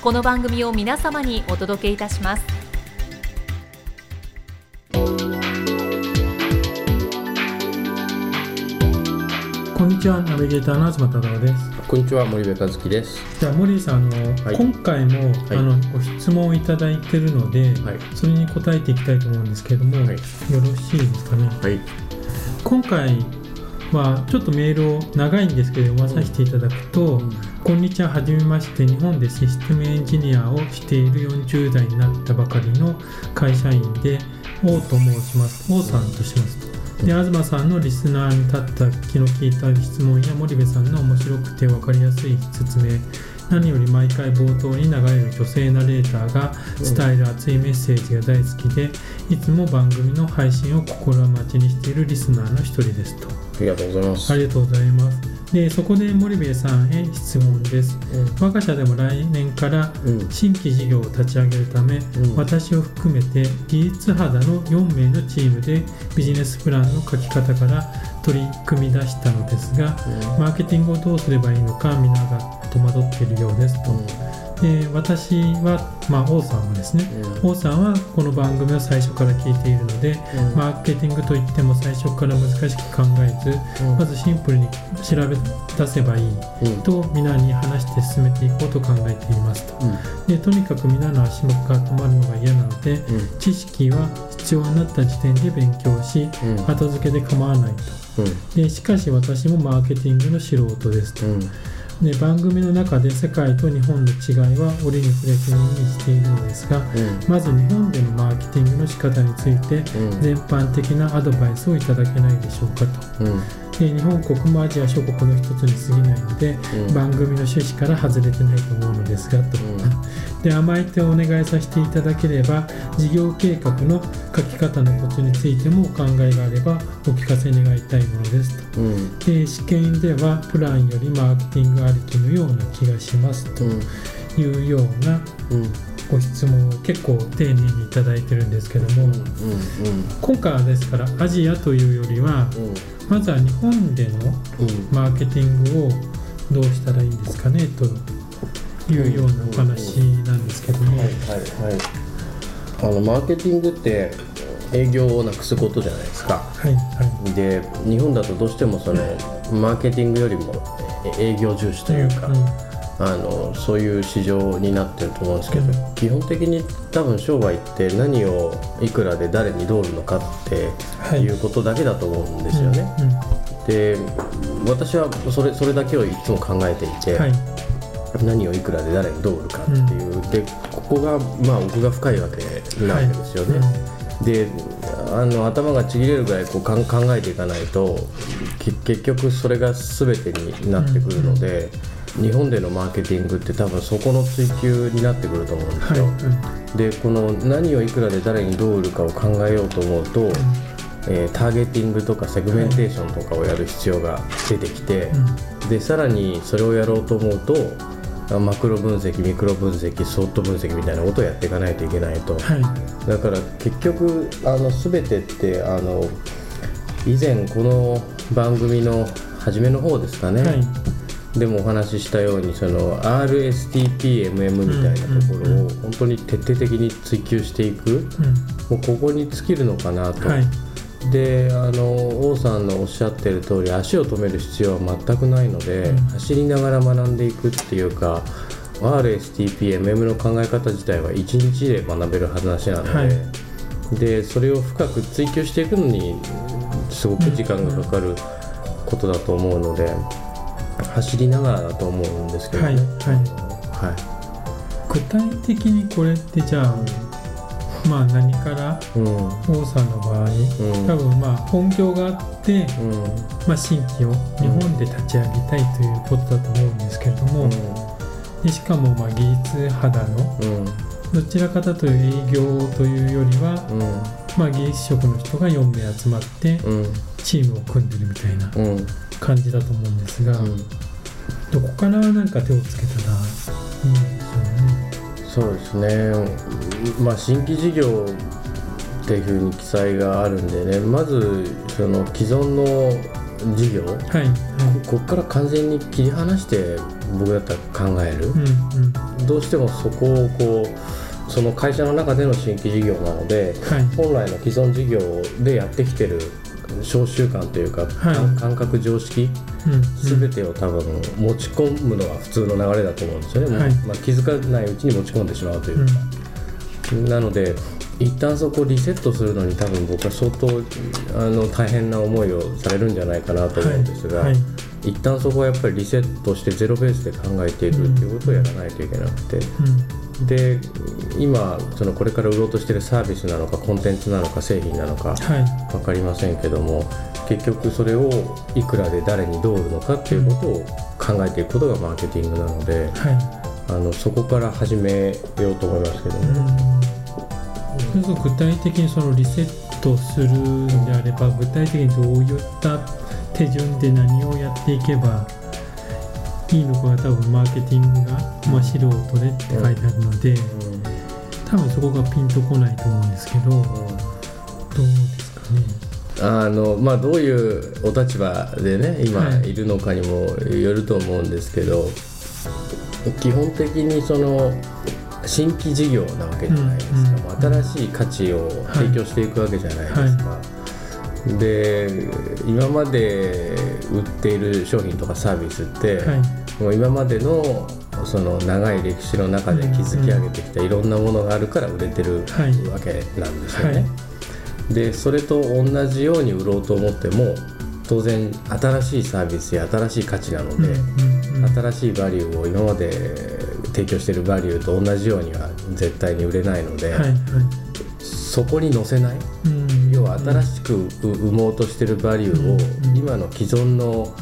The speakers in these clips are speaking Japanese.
この番組を皆様にお届けいたしますこんにちは、ナビゲーターの東忠夫です。こんにちは森部和樹です。じゃあ森井さん、あの、はい今回も、はいあのご質問をいただいているので、はいそれに答えていきたいと思うんですけれども、はいよろしいですかね？はい。今回はちょっとメールを長いんですけれども、読まさせていただくと、こんにちは、はじめまして、日本でシステムエンジニアをしている40代になったばかりの会社員で、王と申します。王さんとしますと。で東さんのリスナーに立った気の利いた質問や森部さんの面白くて分かりやすい説明何より毎回冒頭に流れる女性ナレーターが伝える熱いメッセージが大好きでいつも番組の配信を心待ちにしているリスナーの一人ですとありがとうございます。ありがとうございますでそこで森部さんへ質問です。我が社でも来年からうん。新規事業を立ち上げるため、うん。私を含めて技術肌の4名のチームでビジネスプランの書き方から取り組み出したのですがマーケティングをどうすればいいのか皆が戸惑っているようですと、で私は、まあ、王さんはですね王さんはこの番組を最初から聞いているので、マーケティングといっても最初から難しく考えずまずシンプルに調べ出せばいいうん。と皆に話して進めていこうと考えていますと。でとにかく皆の足が止まるのが嫌なので知識は必要になった時点で勉強しうん。後付けで構わないと。でしかし私もマーケティングの素人ですと。うん。で番組の中で世界と日本の違いは折に触れずにしているのですがまず日本でのマーケティングの仕方について全般的なアドバイスをいただけないでしょうかとで日本国もアジア諸国の一つに過ぎないので番組の趣旨から外れてないと思うのですがと、で甘えてお願いさせていただければ事業計画の書き方のコツについてもお考えがあればお聞かせ願いたいものです。と。で試験ではプランよりマーケティングありきのような気がします。というようなご質問を結構丁寧にいただいてるんですけども、今回はですからアジアというよりはまずは日本でのマーケティングをどうしたらいいんですかねというようなお話なんですけども。あのマーケティングって営業をなくすことじゃないですか。はいはで日本だとどうしてもそのマーケティングよりもえ営業重視といいうか、うんあのそういう市場になってると思うんですけど、うん。基本的に多分商売って何をいくらで誰にどう売るのかってはい。いうことだけだと思うんですよね。で私はそれそれだけをいつも考えていて、うんはい。何をいくらで誰にどう売るかっていう、でここがまあ奥が深いわけなわけですよね。であの頭がちぎれるぐらいこうかん考えていかないとき結局それが全てになってくるので、日本でのマーケティングって多分そこの追求になってくると思うんですはい。よ。うん。でこの何をいくらで誰にどう売るかを考えようと思うと、えーターゲティングとかセグメンテーションとかをやる必要が出てきて、でさらにそれをやろうと思うとあマクロ分析ミクロ分析ソフト分析みたいなことをやっていかないといけないと、はい。だから結局あの全てってあの以前この番組の初めの方ですかね、はいでもお話ししたようにその RSTPMM みたいなところを本当に徹底的に追求していく、うん。もうここに尽きるのかなと、はい。であの王さんのおっしゃってる通り足を止める必要は全くないので、うん。走りながら学んでいくっていうか RSTPMM の考え方自体は1日で学べる話なので、はい、でそれを深く追求していくのにすごく時間がかかることだと思うので、走りながらだと思うんですけどね。はい、はい。はい。具体的にこれってじゃあまあ何から、王さんの場合、多分まあ本業があって、まあ、新規を日本で立ち上げたいということだと思うんですけれども、でしかもまあ技術肌の、どちらかという営業というよりは、まあ、技術職の人が4名集まってチームを組んでるみたいな感じだと思うんですが、どこからなんか手をつけたらいいんでしょうね。そうですね、まあ、新規事業っていうふうに記載があるんでね。まずその既存の事業、はいはい、ここから完全に切り離して僕だったら考える、うんうん、どうしてもそこをこうその会社の中での新規事業なので、はい、本来の既存事業でやってきてる小習慣というか、はい、感覚常識、うん、全てを多分持ち込むのは普通の流れだと思うんですよね、はい、まあ、気づかないうちに持ち込んでしまうというか、うん、なので一旦そこをリセットするのに多分僕は相当あの大変な思いをされるんじゃないかなと思うんですが、はい。はい、一旦そこはやっぱりリセットしてゼロベースで考えていくっていうことをやらないといけなくて。で今そのこれから売ろうとしてるサービスなのかコンテンツなのか製品なのか分かりませんけども、結局それをいくらで誰にどう売るのかっていうことを考えていくことがマーケティングなので、はい、あのそこから始めようと思いますけどね。うん、具体的にそのリセットするんであれば具体的にどういった手順で何をやっていけばいいのかは多分マーケティングが、まあ、素人でって書いてあるので、多分そこがピンとこないと思うんですけど、どうですかね？あのまあ、どういうお立場でね今い。るのかにもよると思うんですけど、はい、基本的にその新規事業なわけじゃないですか、うんうん、新しい価値を提供していくわけじゃないですか。はい。はい、で今まで売っている商品とかサービスって、もう今までのその長い歴史の中で築き上げてきたいろんなものがあるから売れてるわけなんですよね。でそれと同じように売ろうと思っても当然新しいサービスや新しい価値なので、新しいバリューを今まで提供しているバリューと同じようには絶対に売れないので、はいはい、そこに載せない、要は新しく生もうとしてるバリューを今の既存の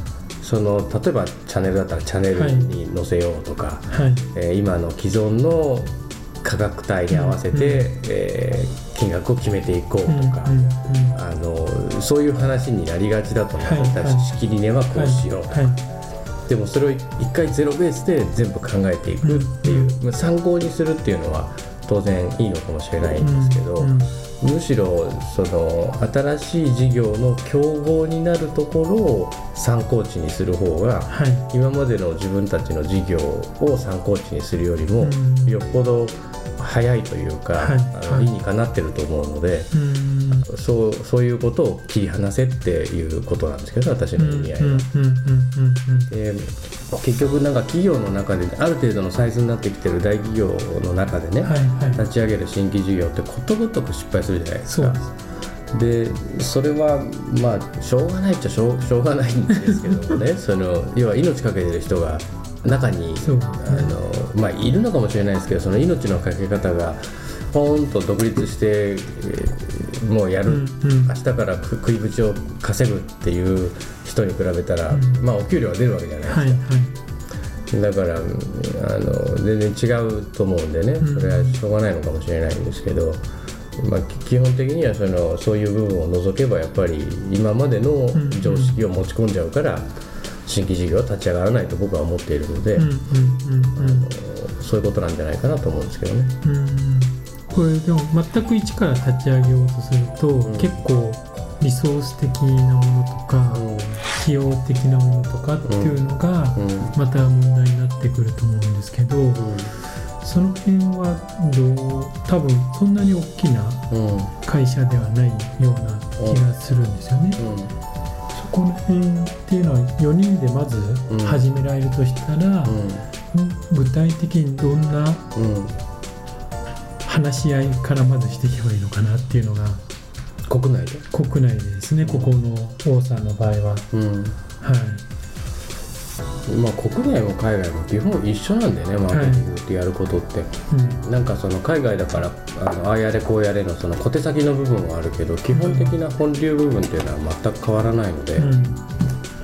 その例えばチャンネルだったらチャンネルに載せようとか、はい、えー、今の既存の価格帯に合わせて、うん。うん、えー、金額を決めていこうとか、うんうんうん、あのそういう話になりがちだと思う、はいはい、仕切り値はこうしようとか、はいはい、でもそれを一回ゼロベースで全部考えていくっていう、うんうん、参考にするっていうのは当然いいのかもしれないんですけど。うんうん。むしろその新しい事業の競合になるところを参考値にする方が、はい、今までの自分たちの事業を参考値にするよりも、よっぽど早いというか、はい、あの理にかなってると思うので、そうそういうことを切り離せっていうことなんですけど私の意味合いは。で結局なんか企業の中である程度のサイズになってきてる大企業の中でね、はいはい、立ち上げる新規事業ってことごとく失敗するじゃないですか。でそれはまあしょうがないっちゃしょうしょうがないんですけどもね。その要は命かけてる人が中に、あのまあ、いるのかもしれないですけどその命のかけ方がポーンと独立して、えー、もうやる、うんうん、明日から食い口を稼ぐっていう人に比べたら、うん、まあお給料は出るわけじゃないですか。はいはい、だからあの全然違うと思うんでねそれはしょうがないのかもしれないんですけど、まあ、基本的にはそのそういう部分を除けばやっぱり今までの常識を持ち込んじゃうから、新規事業は立ち上がらないと僕は思っているのでそういうことなんじゃないかなと思うんですけどね。これでも全く一から立ち上げようとすると、うん、結構リソース的なものとか、うん、費用的なものとかっていうのがまた問題になってくると思うんですけど、うん、その辺はどう多分そんなに大きな会社ではないような気がするんですよね。そこら辺っていうのは4人でまず始められるとしたら、具体的にどんなうん話し合いからまずしていけばいいのかなっていうのが国内で？国内でですね。ここの王さんの場合は。うん。はい。まあ国内も海外も基本一緒なんだよねマーケティングってやることって、うん。なんかその海外だからあのああやれこうやれのその小手先の部分はあるけど基本的な本流部分っていうのは全く変わらないので、うん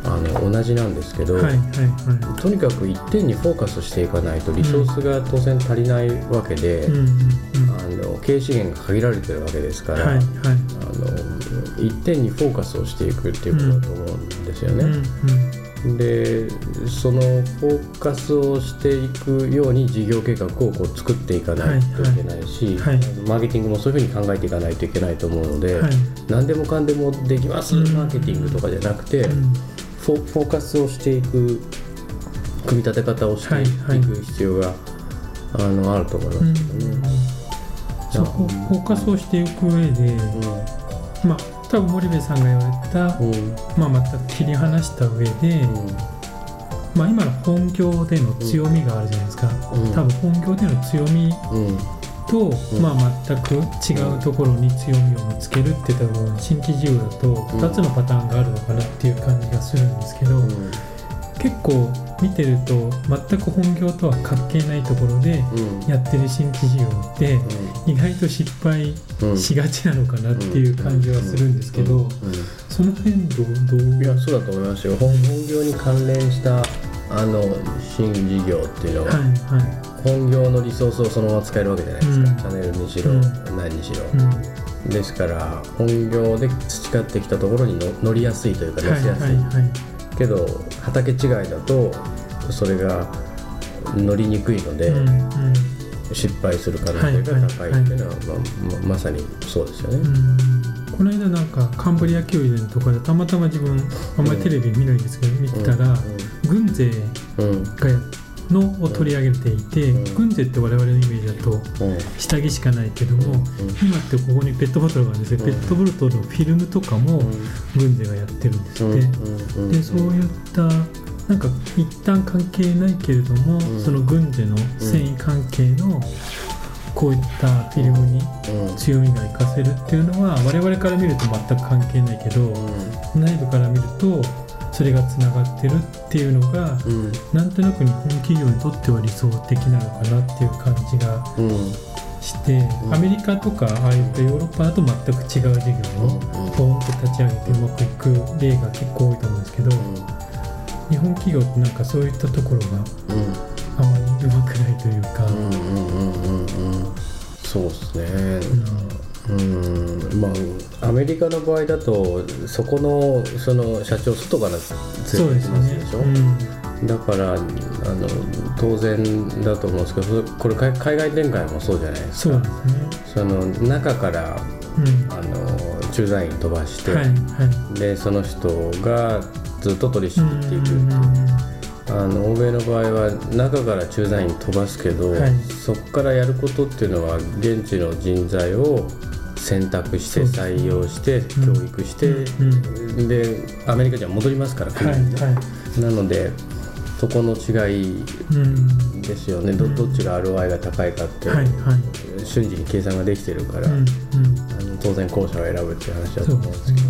あの同じなんですけど、はいはいはとにかく一点にフォーカスしていかないとリソースが当然足りないわけで、いうんうん。あの経営資源が限られてるわけですから、うんはいはい。あの一点にフォーカスをしていくっていうことだと思うんですよね。うんうん。でそのフォーカスをしていくように事業計画をこう作っていかないといけないし、はい。はい。マーケティングもそういうふうに考えていかないといけないと思うので、はい。何でもかんでもできます、うん。マーケティングとかじゃなくて、うんフォーカスをしていく組み立て方をしてはいはい。いく必要が、あのあると思いますけどね。そこフォーカスをしていく上で、まあ多分森部さんが言われた、うん。うんまあ、全く切り離した上で、まあ、今の本業での強みがあるじゃないですか、うん。多分本業での強みうん。まあ、全く違うところに強みを見つけるって多分新規事業だと2つのパターンがあるのかなっていう感じがするんですけど、うん。結構見てると全く本業とは関係ないところでうん。やってる新規事業って意外と失敗うん。しがちなのかなっていう感じはするんですけど、その辺どうどう？いやそうだと思いますよ。本本業に関連したあの新事業っていうのは、本業のリソースをそのまま使えるわけじゃないですか、うん。チャンネルにしろ、うん。何にしろ、ですから本業で培ってきたところにの乗りやすいというか乗せやすい、けど畑違いだとそれが乗りにくいので、失敗する可能性が高いっていうのは、まあままさにそうですよね。うん。この間なんかカンブリア宮殿とかでたまたま自分あんまりテレビ見ないんですけど見てたら、軍勢うんがのを取り上げていて、うん。軍勢って我々のイメージだとうん。下着しかないけども、今ってここにペットボトルがあるんですよ、うん。ペットボトルのフィルムとかも軍勢がやってるんですって、うん。でそういったなんか一旦関係ないけれども、ん。その軍勢の繊維関係のこういったフィルムにうん。強みが活かせるっていうのは我々から見ると全く関係ないけど、内部から見るとそれがつながってるっていうのが、うん。なんとなく日本企業にとっては理想的なのかなっていう感じがうん。して、ん。アメリカとかああいったヨーロッパだと全く違う事業をポーンと立ち上げてうまくいく例が結構多いと思うんですけど、日本企業ってなんかそういったところがあまりうまくないというか、うんうんうんうんうんまあアメリカの場合だとそこのその社長外から連れてきそうですよねますでしょ？うん。だからあの当然だと思うんですけどそこれ海海外展開もそうじゃないですか。ね、その中からうん、あの駐在員飛ばして、はいはい。でその人がずっと取り仕うん切っていくっていう。あの欧米の場合は中から駐在員飛ばすけど、はい。そこからやることっていうのは現地の人材を選択して採用してうん教育して、うんでアメリカじゃ戻りますからはい国にねはい。なのでそこの違いうん。ですよね。どどっちが ROI が高いかって、はいはい。瞬時に計算ができてるから、うんうん。あの当然後者を選ぶっていう話だと思うんですけ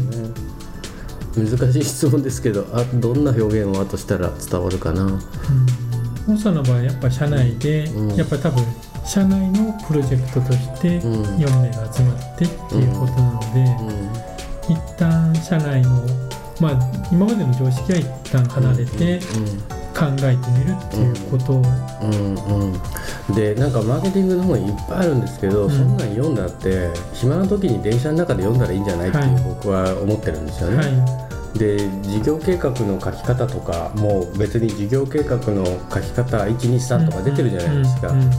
どね。難しい質問ですけどあどんな表現をあとしたら伝わるかな？本社の場合やっぱ社内で、うん。やっぱ多分社内のプロジェクトとしてうん。4名が集まってっていうことなので、一旦社内のまあ今までの常識は一旦離れて考えてみるっていうこと。を、うんうんうん、でなんかマーケティングの本いっぱいあるんですけど、うん。そんなん読んだって暇な時に電車の中で読んだらいいんじゃないっていう、はい。僕は思ってるんですよね。はで事業計画の書き方とかもう別に事業計画の書き方123い、とか出てるじゃないですか、うんうん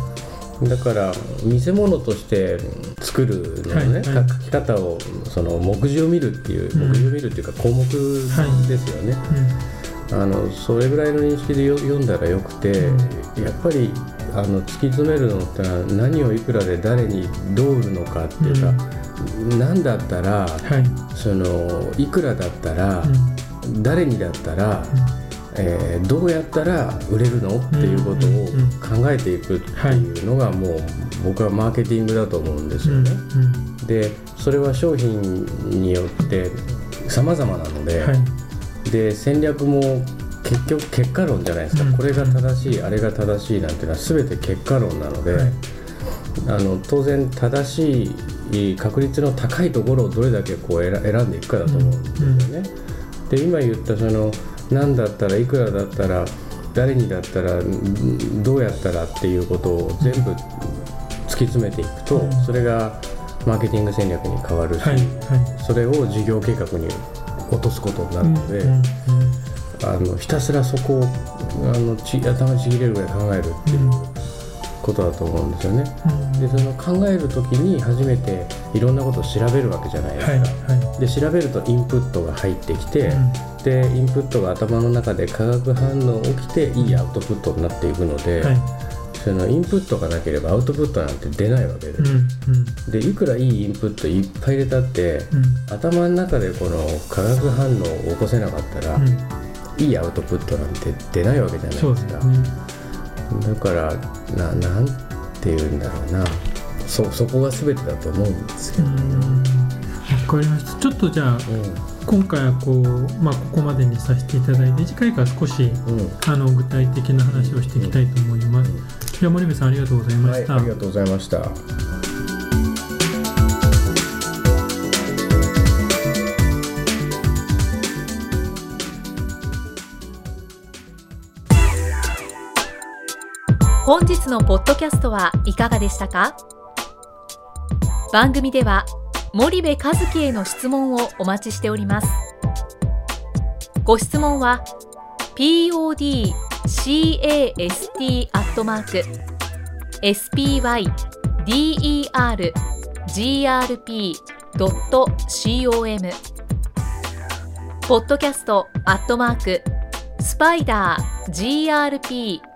だから見せ物として作るのね、はいはい。書き方をその目次を見るっていう、うん目次を見るっていうか項目ですよね、あのそれぐらいの認識でよ読んだらよくて、うやっぱりあの突き詰めるのってのは何をいくらで誰にどう売るのかっていうか、何だったらはい。そのいくらだったら、うん。誰にだったらえー、どうやったら売れるのっていうことを考えていくっていうのがもう僕はマーケティングだと思うんですよね。でそれは商品によって様々なのではい、で戦略も結局結果論じゃないですか、これが正しいあれが正しいなんていうのは全て結果論なので、はい、あの当然正しい確率の高いところをどれだけこう選んでいくかだと思うんですよね。で今言ったその何だったらいくらだったら誰にだったらどうやったらっていうことを全部突き詰めていくと、それがマーケティング戦略に変わるし、はいはい、それを事業計画に落とすことになるので、あのひたすらそこをあのち頭ちぎれるぐらい考えるっていうことだと思うんですよね。でその考える時に初めていろんなことを調べるわけじゃないですか。はい、で調べるとインプットが入ってきて、でインプットが頭の中で化学反応起きていいアウトプットになっていくので。そのインプットがなければアウトプットなんて出ないわけで,、うんうん、でいくらいいインプットいっぱい入れたって、うん、頭の中でこの化学反応を起こせなかったら、うん、いいアウトプットなんて出ないわけじゃないですか、ね、だからななんて言うんだろうな。そそこが全てだと思うんですけどね。わかりました。ちょっとじゃあ、今回はこう、まあ、ここまでにさせていただいて次回から少し、あの具体的な話をしていきたいと思います。じゃ森部さんありがとうございました、はい、ありがとうございました本日のポッドキャストはいかがでしたか？番組では森部和樹への質問をお待ちしております。ご質問は podcast spydergrp.com ポッドキャストアットマークスパイダー grp.com